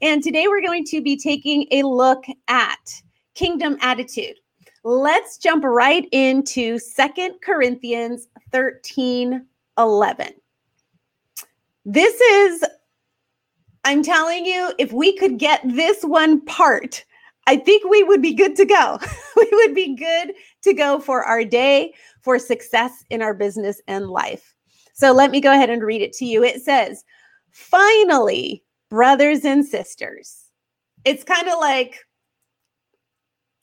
And today we're going to be taking a look at kingdom attitude. Let's jump right into Second Corinthians 13 11. This is, I'm telling you, if we could get this one part, I think we would be good to go. we would be good to go for our day, for success in our business and life. So let me go ahead and read it to you. It says, Finally, brothers and sisters. It's kind of like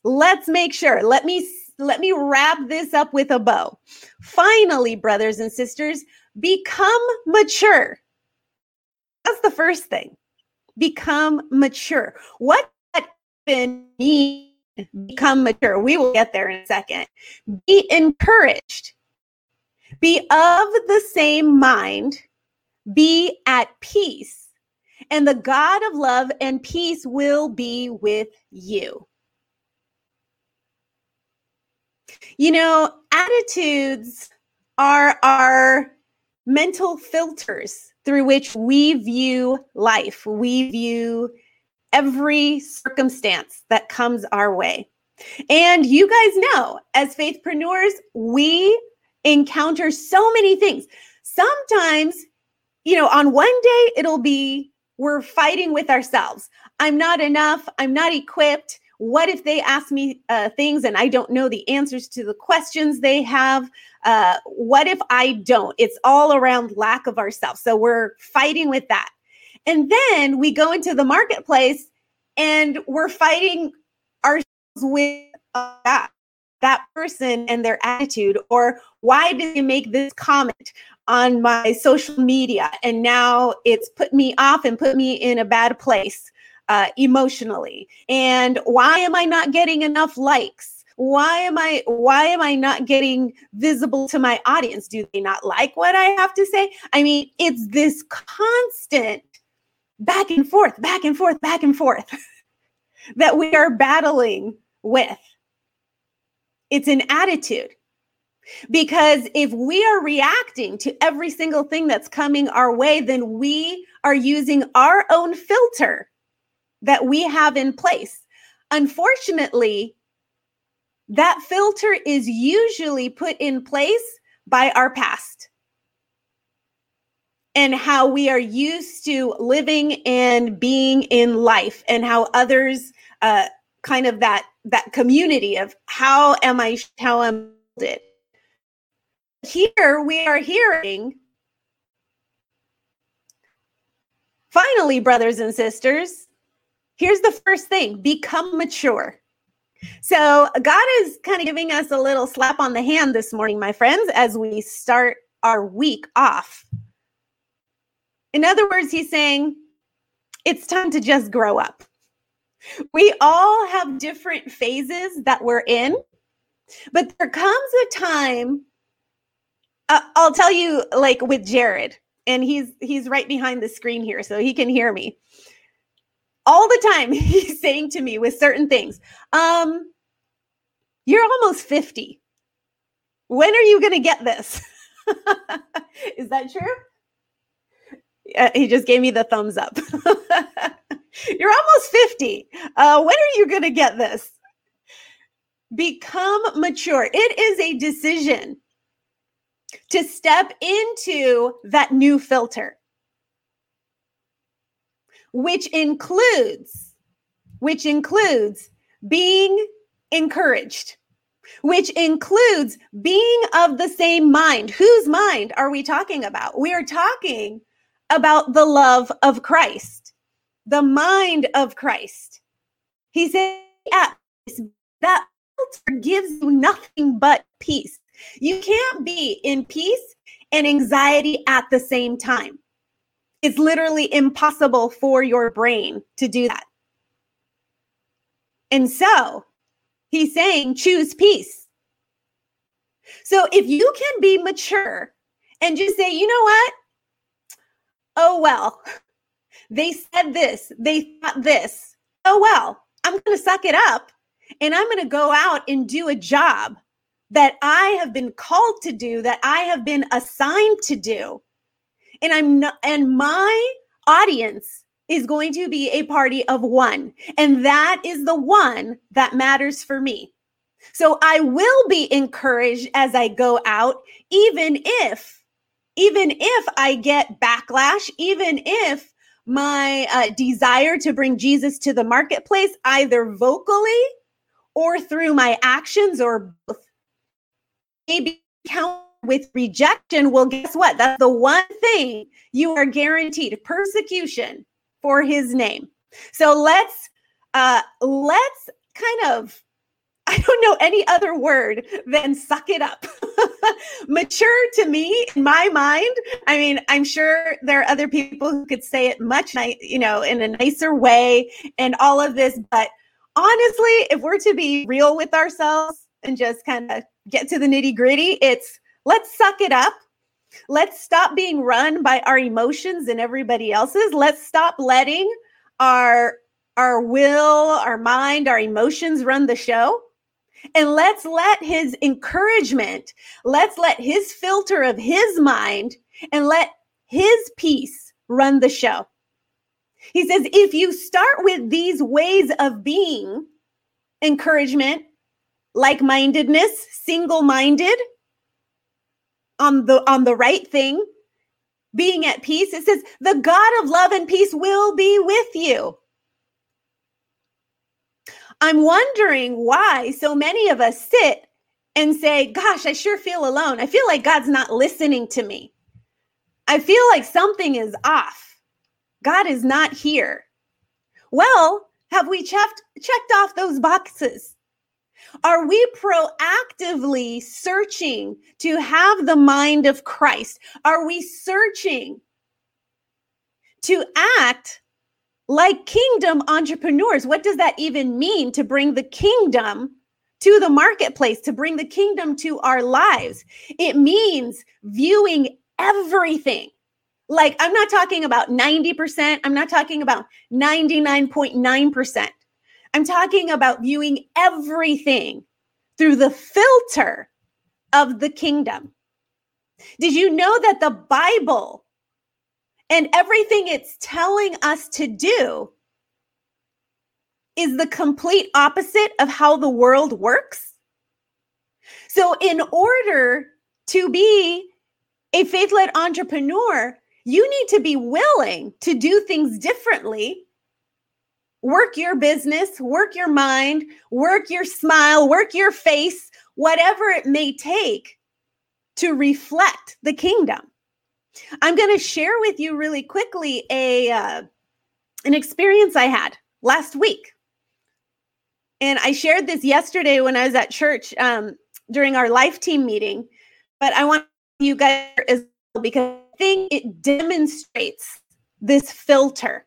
let's make sure. Let me let me wrap this up with a bow. Finally, brothers and sisters, become mature. That's the first thing. Become mature. What mean become mature? We will get there in a second. Be encouraged. Be of the same mind. Be at peace and the God of love and peace will be with you. You know, attitudes are our mental filters through which we view life, we view every circumstance that comes our way. And you guys know, as faithpreneurs, we encounter so many things. Sometimes, you know, on one day it'll be we're fighting with ourselves. I'm not enough. I'm not equipped. What if they ask me uh, things and I don't know the answers to the questions they have? Uh, what if I don't? It's all around lack of ourselves. So we're fighting with that. And then we go into the marketplace and we're fighting ourselves with that that person and their attitude or why did they make this comment on my social media and now it's put me off and put me in a bad place uh, emotionally. And why am i not getting enough likes? Why am i why am i not getting visible to my audience? Do they not like what i have to say? I mean it's this constant back and forth back and forth back and forth that we are battling with. It's an attitude because if we are reacting to every single thing that's coming our way, then we are using our own filter that we have in place. Unfortunately, that filter is usually put in place by our past and how we are used to living and being in life and how others uh, kind of that that community of how am i how am it here we are hearing finally, brothers and sisters, here's the first thing become mature. So, God is kind of giving us a little slap on the hand this morning, my friends, as we start our week off. In other words, He's saying, it's time to just grow up. We all have different phases that we're in, but there comes a time uh, I'll tell you, like with Jared, and he's he's right behind the screen here, so he can hear me. All the time, he's saying to me with certain things, um, "You're almost fifty. When are you going to get this?" Is that true? Uh, he just gave me the thumbs up. You're almost 50. Uh, when are you going to get this? Become mature. It is a decision to step into that new filter, which includes, which includes being encouraged, which includes being of the same mind. Whose mind are we talking about? We are talking about the love of Christ, the mind of Christ. He said, yeah, that gives you nothing but peace. You can't be in peace and anxiety at the same time. It's literally impossible for your brain to do that. And so he's saying, choose peace. So if you can be mature and just say, you know what? Oh, well, they said this, they thought this. Oh, well, I'm going to suck it up and I'm going to go out and do a job that I have been called to do, that I have been assigned to do. And I'm not, and my audience is going to be a party of one. And that is the one that matters for me. So I will be encouraged as I go out, even if, even if I get backlash, even if my uh, desire to bring Jesus to the marketplace, either vocally or through my actions or both, maybe count with rejection. Well, guess what? That's the one thing you are guaranteed persecution for his name. So let's uh let's kind of I don't know any other word than suck it up. Mature to me, in my mind. I mean, I'm sure there are other people who could say it much, ni- you know, in a nicer way and all of this. But honestly, if we're to be real with ourselves and just kind of get to the nitty gritty, it's let's suck it up Let's stop being run by our emotions and everybody else's. Let's stop letting our our will, our mind, our emotions run the show. And let's let his encouragement, let's let his filter of his mind and let his peace run the show. He says, if you start with these ways of being encouragement, like mindedness, single minded, on the on the right thing being at peace. It says the god of love and peace will be with you. I'm wondering why so many of us sit and say gosh i sure feel alone. I feel like god's not listening to me. I feel like something is off. God is not here. Well have we checked checked off those boxes are we proactively searching to have the mind of Christ? Are we searching to act like kingdom entrepreneurs? What does that even mean to bring the kingdom to the marketplace, to bring the kingdom to our lives? It means viewing everything. Like, I'm not talking about 90%, I'm not talking about 99.9%. I'm talking about viewing everything through the filter of the kingdom. Did you know that the Bible and everything it's telling us to do is the complete opposite of how the world works? So, in order to be a faith led entrepreneur, you need to be willing to do things differently work your business, work your mind, work your smile, work your face, whatever it may take to reflect the kingdom. I'm going to share with you really quickly a uh, an experience I had last week. And I shared this yesterday when I was at church um, during our life team meeting, but I want you guys as well because I think it demonstrates this filter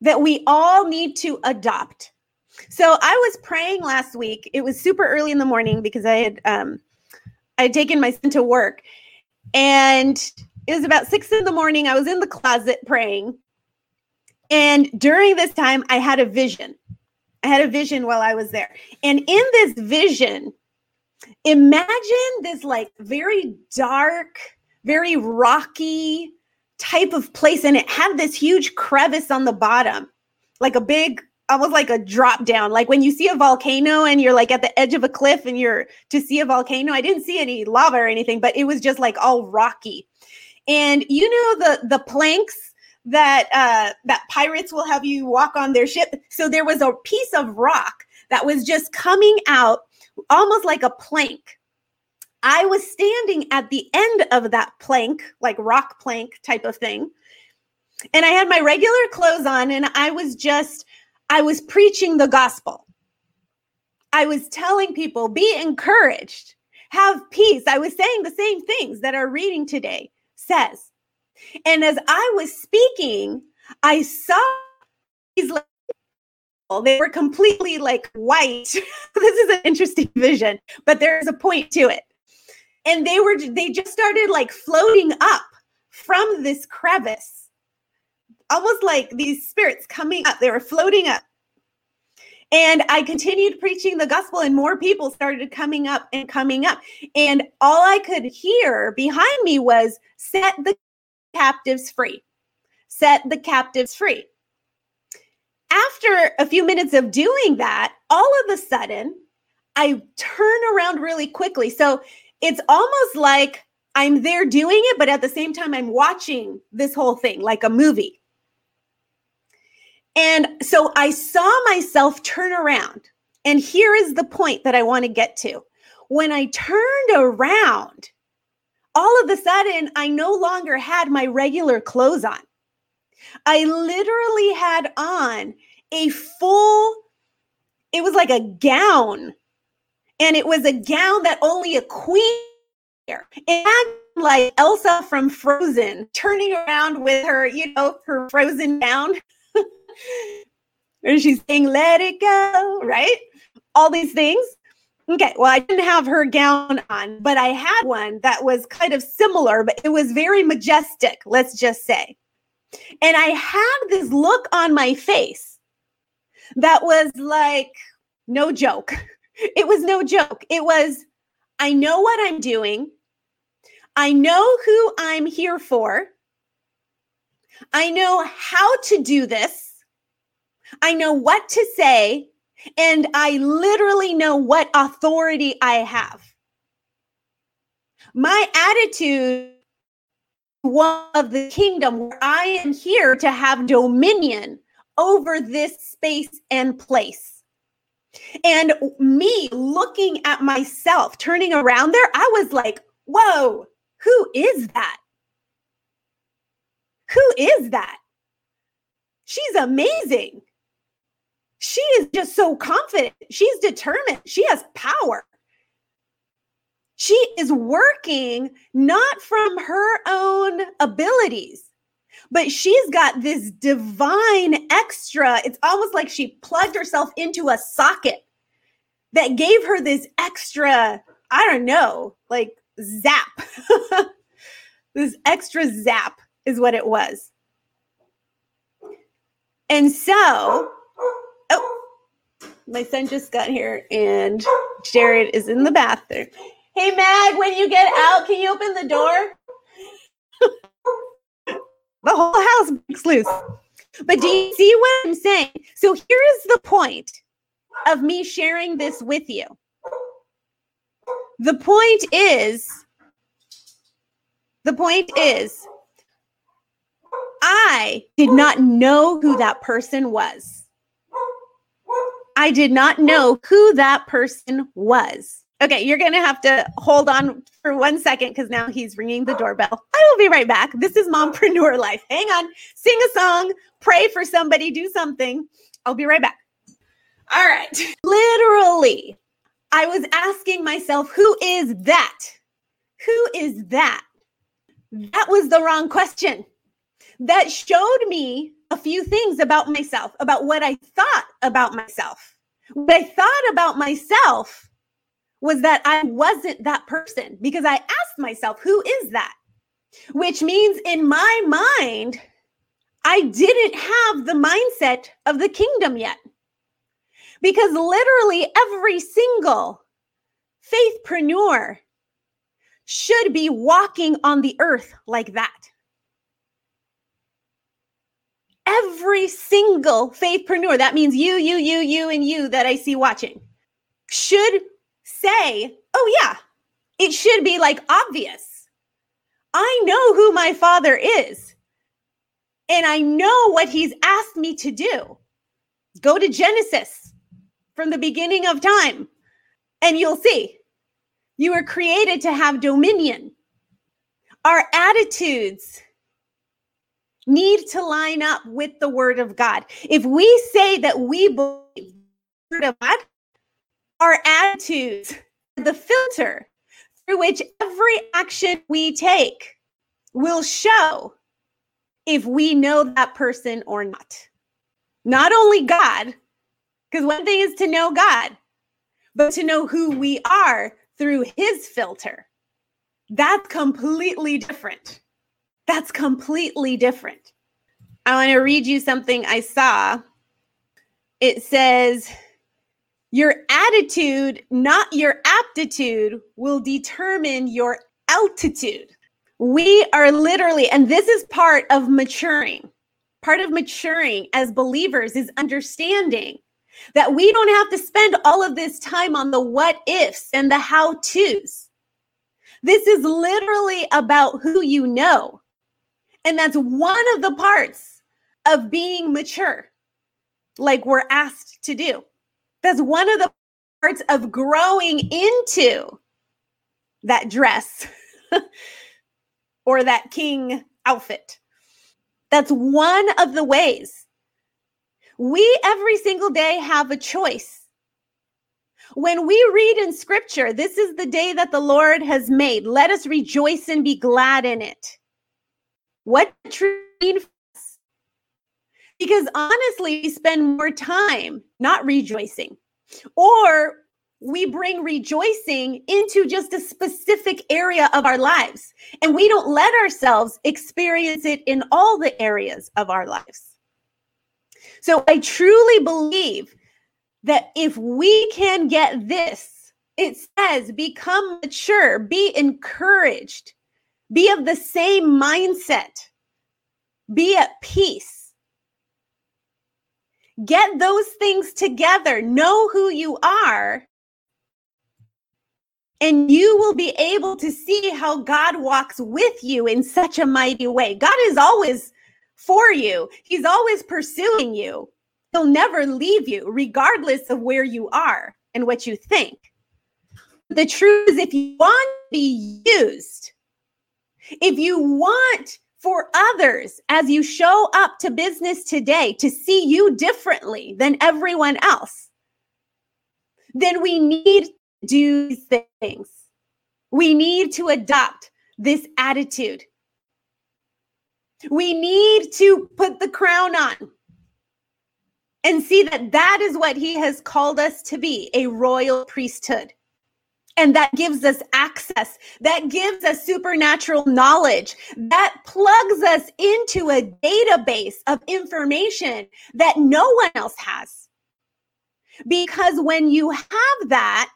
that we all need to adopt. So I was praying last week. It was super early in the morning because I had um I had taken my son to work. And it was about six in the morning. I was in the closet praying. And during this time, I had a vision. I had a vision while I was there. And in this vision, imagine this like very dark, very rocky, type of place and it had this huge crevice on the bottom like a big almost like a drop down. Like when you see a volcano and you're like at the edge of a cliff and you're to see a volcano i didn't see any lava or anything but it was just like all rocky. And you know the the planks that uh that pirates will have you walk on their ship? So there was a piece of rock that was just coming out almost like a plank I was standing at the end of that plank, like rock plank type of thing. And I had my regular clothes on, and I was just, I was preaching the gospel. I was telling people, be encouraged, have peace. I was saying the same things that our reading today says. And as I was speaking, I saw these people. they were completely like white. this is an interesting vision, but there's a point to it. And they were they just started like floating up from this crevice. Almost like these spirits coming up. They were floating up. And I continued preaching the gospel, and more people started coming up and coming up. And all I could hear behind me was set the captives free. Set the captives free after a few minutes of doing that, all of a sudden, I turn around really quickly. So it's almost like I'm there doing it, but at the same time, I'm watching this whole thing like a movie. And so I saw myself turn around. And here is the point that I want to get to. When I turned around, all of a sudden, I no longer had my regular clothes on. I literally had on a full, it was like a gown. And it was a gown that only a queen and like Elsa from Frozen turning around with her, you know, her frozen gown. and she's saying, let it go, right? All these things. Okay, well, I didn't have her gown on, but I had one that was kind of similar, but it was very majestic, let's just say. And I had this look on my face that was like no joke. It was no joke. It was, I know what I'm doing. I know who I'm here for. I know how to do this. I know what to say. And I literally know what authority I have. My attitude one of the kingdom where I am here to have dominion over this space and place. And me looking at myself, turning around there, I was like, whoa, who is that? Who is that? She's amazing. She is just so confident. She's determined. She has power. She is working not from her own abilities, but she's got this divine extra. It's almost like she plugged herself into a socket that gave her this extra, I don't know, like zap. this extra zap is what it was. And so, oh, my son just got here and Jared is in the bathroom. Hey, Mag, when you get out, can you open the door? the whole house breaks loose. But do you see what I'm saying? So here is the point of me sharing this with you. The point is, the point is, I did not know who that person was. I did not know who that person was. Okay, you're going to have to hold on for one second because now he's ringing the doorbell. I will be right back. This is Mompreneur Life. Hang on, sing a song, pray for somebody, do something. I'll be right back. All right. Literally, I was asking myself, who is that? Who is that? That was the wrong question. That showed me a few things about myself, about what I thought about myself. What I thought about myself was that I wasn't that person because I asked myself, who is that? Which means in my mind, I didn't have the mindset of the kingdom yet. Because literally every single faithpreneur should be walking on the earth like that. Every single faithpreneur, that means you, you, you, you, and you that I see watching, should say, oh, yeah, it should be like obvious. I know who my father is, and I know what he's asked me to do. Go to Genesis from the beginning of time, and you'll see you were created to have dominion. Our attitudes need to line up with the word of God. If we say that we believe the word of God, our attitudes, the filter through which every action we take will show if we know that person or not. Not only God, Because one thing is to know God, but to know who we are through his filter, that's completely different. That's completely different. I want to read you something I saw. It says, Your attitude, not your aptitude, will determine your altitude. We are literally, and this is part of maturing. Part of maturing as believers is understanding that we don't have to spend all of this time on the what ifs and the how to's. This is literally about who you know. And that's one of the parts of being mature, like we're asked to do. That's one of the parts of growing into that dress or that king outfit. That's one of the ways. We every single day have a choice. When we read in scripture, this is the day that the Lord has made. Let us rejoice and be glad in it. What mean because honestly, we spend more time not rejoicing, or we bring rejoicing into just a specific area of our lives, and we don't let ourselves experience it in all the areas of our lives. So I truly believe that if we can get this, it says, become mature, be encouraged, be of the same mindset, be at peace Get those things together. Know who you are. And you will be able to see how God walks with you in such a mighty way. God is always for you, He's always pursuing you. He'll never leave you, regardless of where you are and what you think. The truth is, if you want to be used, if you want for others as you show up to business today to see you differently than everyone else, then we need to do these things. We need to adopt this attitude. We need to put the crown on and see that that is what he has called us to be a royal priesthood. And that gives us access, that gives us supernatural knowledge, that plugs us into a database of information that no one else has. Because when you have that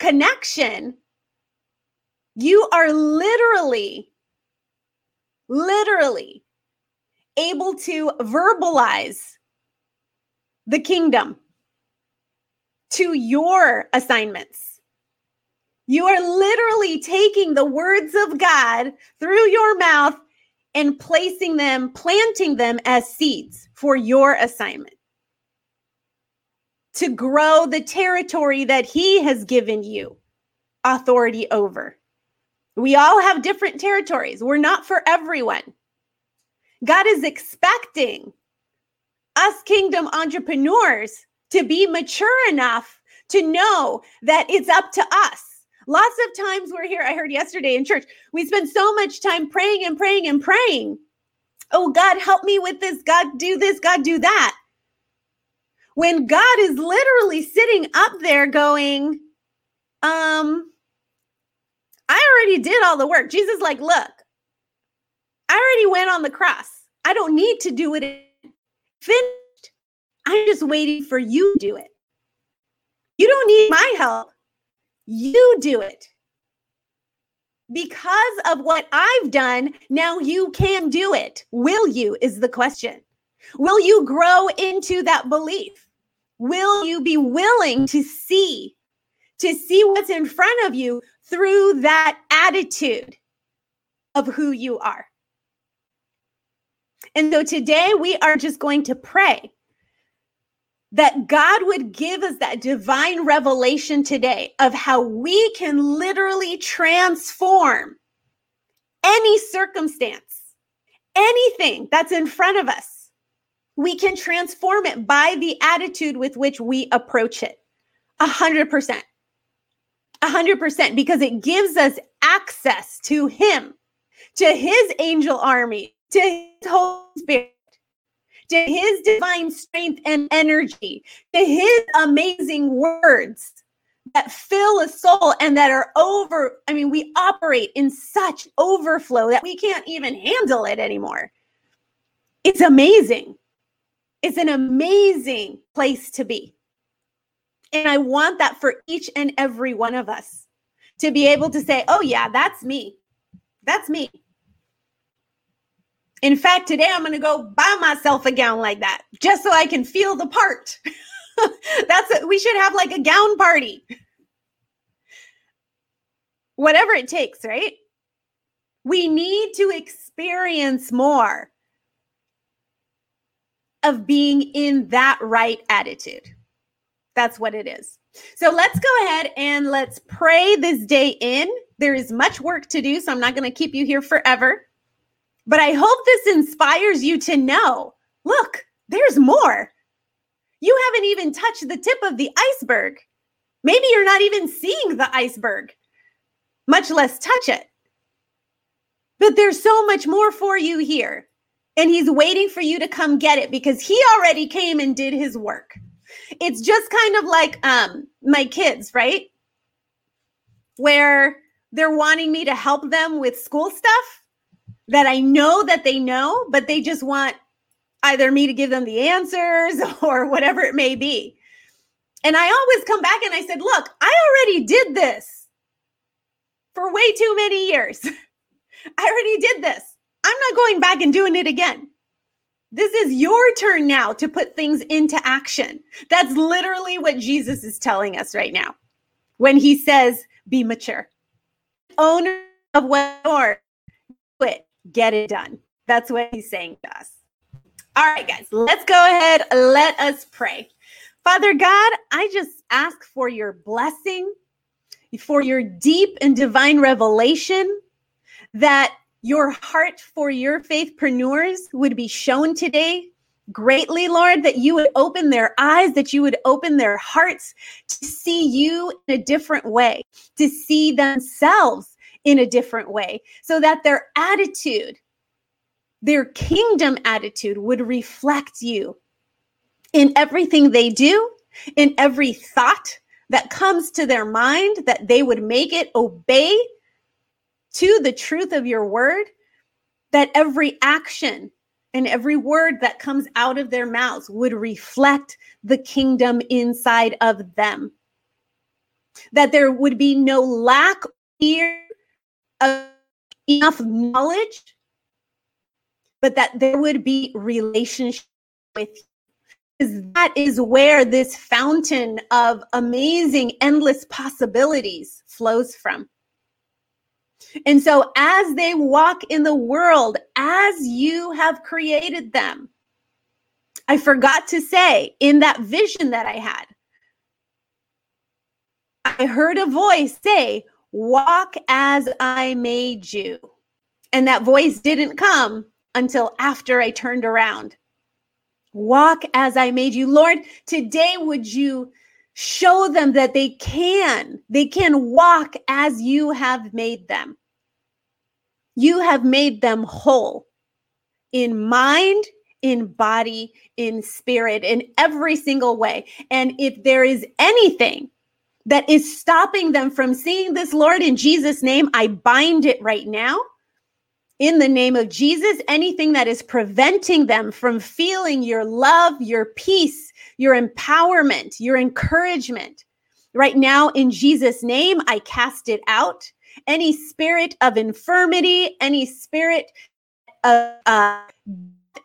connection, you are literally, literally able to verbalize the kingdom to your assignments you are literally taking the words of God through your mouth and placing them, planting them as seeds for your assignment to grow the territory that He has given you authority over. We all have different territories, we're not for everyone. God is expecting us kingdom entrepreneurs to be mature enough to know that it's up to us Lots of times we're here. I heard yesterday in church, we spend so much time praying and praying and praying. Oh, God, help me with this. God, do this. God, do that. When God is literally sitting up there going, um, I already did all the work. Jesus, like, look, I already went on the cross. I don't need to do it finished. I'm just waiting for you to do it. You don't need my help. You do it. Because of what I've done, now you can do it. Will you? Is the question. Will you grow into that belief? Will you be willing to see, to see what's in front of you through that attitude of who you are? And so today we are just going to pray that God would give us that divine revelation today of how we can literally transform any circumstance, anything that's in front of us. We can transform it by the attitude with which we approach it. A hundred percent. A hundred percent, because it gives us access to Him, to His angel army, to His Holy Spirit to his divine strength and energy, to his amazing words that fill a soul and that are over. I mean, we operate in such overflow that we can't even handle it anymore. It's amazing. It's an amazing place to be. And I want that for each and every one of us to be able to say, oh, yeah, that's me. That's me. In fact, today I'm going to go buy myself a gown like that just so I can feel the part. That's it. We should have like a gown party. Whatever it takes, right? We need to experience more of being in that right attitude. That's what it is. So let's go ahead and let's pray this day in. There is much work to do, so I'm not going to keep you here forever. But I hope this inspires you to know look, there's more. You haven't even touched the tip of the iceberg. Maybe you're not even seeing the iceberg, much less touch it. But there's so much more for you here. And he's waiting for you to come get it because he already came and did his work. It's just kind of like um, my kids, right? Where they're wanting me to help them with school stuff that I know that they know, but they just want either me to give them the answers or whatever it may be. And I always come back and I said, Look, I already did this for way too many years. I already did this. I'm not going back and doing it again. This is your turn now to put things into action. That's literally what Jesus is telling us right now when he says, Be mature. Owner of what quit, get it done. That's what he's saying to us. All right, guys, let's go ahead. Let us pray. Father God, I just ask for your blessing, for your deep and divine revelation that your heart for your faithpreneurs would be shown today greatly, Lord, that you would open their eyes, that you would open their hearts to see you in a different way, to see themselves in a different way, so that their attitude, their kingdom attitude would reflect you in everything they do, in every thought that comes to their mind, that they would make it obey to the truth of your word, that every action and every word that comes out of their mouths would reflect the kingdom inside of them. That there would be no lack of enough knowledge, but that there would be relationship with you. Because that is where this fountain of amazing, endless possibilities flows from. And so, as they walk in the world as you have created them, I forgot to say in that vision that I had, I heard a voice say, Walk as I made you. And that voice didn't come until after I turned around. Walk as I made you. Lord, today would you show them that they can, they can walk as you have made them. You have made them whole in mind, in body, in spirit, in every single way. And if there is anything that is stopping them from seeing this, Lord, in Jesus' name, I bind it right now. In the name of Jesus, anything that is preventing them from feeling your love, your peace, your empowerment, your encouragement, right now, in Jesus' name, I cast it out any spirit of infirmity, any spirit of uh,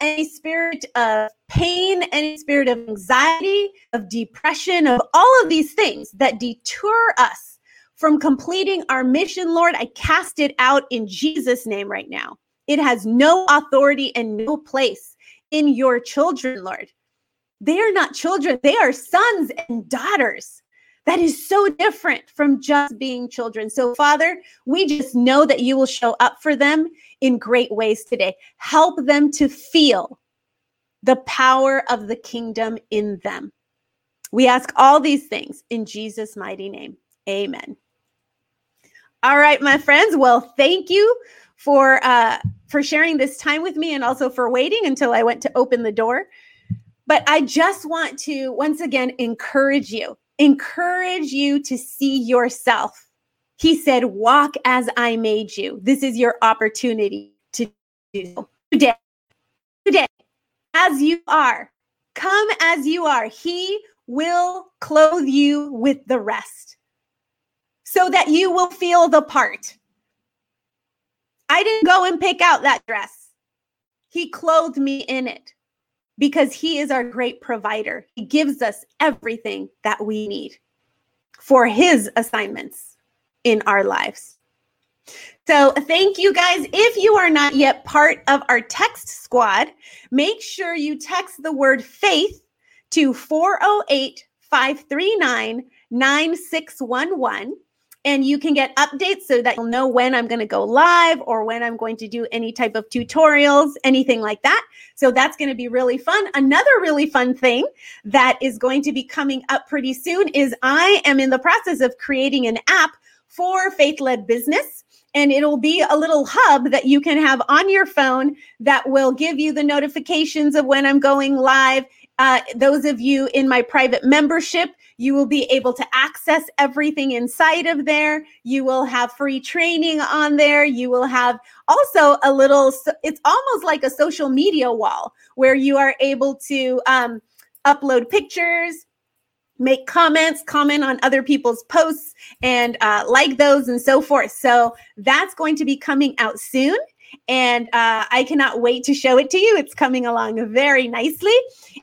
any spirit of pain, any spirit of anxiety, of depression, of all of these things that deter us from completing our mission, Lord, I cast it out in Jesus' name right now. It has no authority and no place in your children, Lord. They are not children, they are sons and daughters that is so different from just being children. So, Father, we just know that you will show up for them in great ways today. Help them to feel the power of the kingdom in them. We ask all these things in Jesus' mighty name. Amen. All right, my friends. Well, thank you for uh, for sharing this time with me and also for waiting until I went to open the door. But I just want to once again encourage you, encourage you to see yourself. He said, Walk as I made you. This is your opportunity to do today. Today, as you are, come as you are. He will clothe you with the rest so that you will feel the part. I didn't go and pick out that dress. He clothed me in it because He is our great provider. He gives us everything that we need for His assignments in our lives. So, thank you guys. If you are not yet part of our text squad, make sure you text the word faith to 408 539 9611 and you can get updates so that you'll know when I'm going to go live or when I'm going to do any type of tutorials, anything like that. So that's going to be really fun. Another really fun thing that is going to be coming up pretty soon is I am in the process of creating an app for faith led business. And it'll be a little hub that you can have on your phone that will give you the notifications of when I'm going live. Uh, those of you in my private membership, you will be able to access everything inside of there. You will have free training on there. You will have also a little, it's almost like a social media wall where you are able to um, upload pictures, make comments, comment on other people's posts, and uh, like those and so forth. So that's going to be coming out soon. And uh, I cannot wait to show it to you. It's coming along very nicely,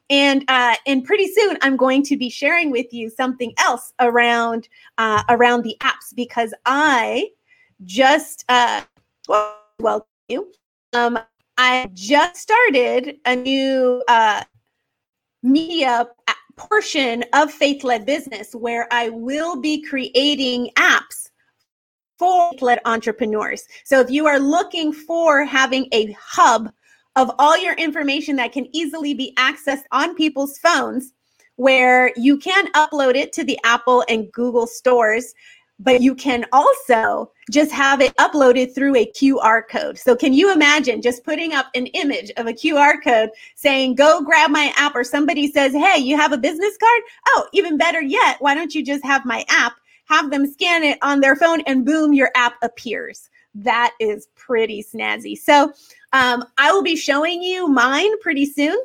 and uh, and pretty soon I'm going to be sharing with you something else around uh, around the apps because I just uh, well, well you um, I just started a new uh, media portion of faith led business where I will be creating apps for led entrepreneurs. So if you are looking for having a hub of all your information that can easily be accessed on people's phones, where you can upload it to the Apple and Google stores, but you can also just have it uploaded through a QR code. So, can you imagine just putting up an image of a QR code saying, Go grab my app, or somebody says, Hey, you have a business card? Oh, even better yet, why don't you just have my app? Have them scan it on their phone, and boom, your app appears. That is pretty snazzy. So um, I will be showing you mine pretty soon.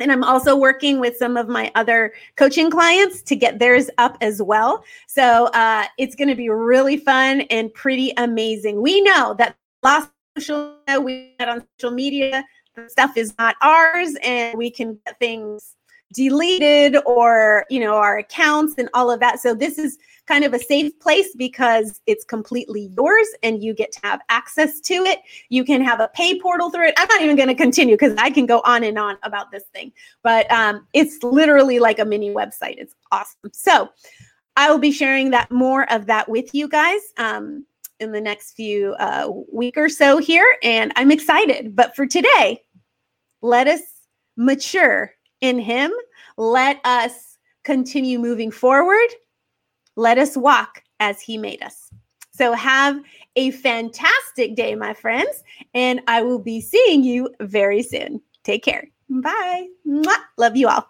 And I'm also working with some of my other coaching clients to get theirs up as well. So uh, it's going to be really fun and pretty amazing. We know that last social we get on social media, stuff is not ours, and we can get things deleted or you know our accounts and all of that. So this is kind of a safe place because it's completely yours and you get to have access to it. You can have a pay portal through it. I'm not even going to continue because I can go on and on about this thing, but um, it's literally like a mini website. It's awesome. So I will be sharing that more of that with you guys. Um, in the next few uh, week or so here, and I'm excited. But for today, let us mature in Him. Let us continue moving forward let us walk as he made us. So have a fantastic day, my friends, and I will be seeing you very soon. Take care. Bye. Mwah. Love you all.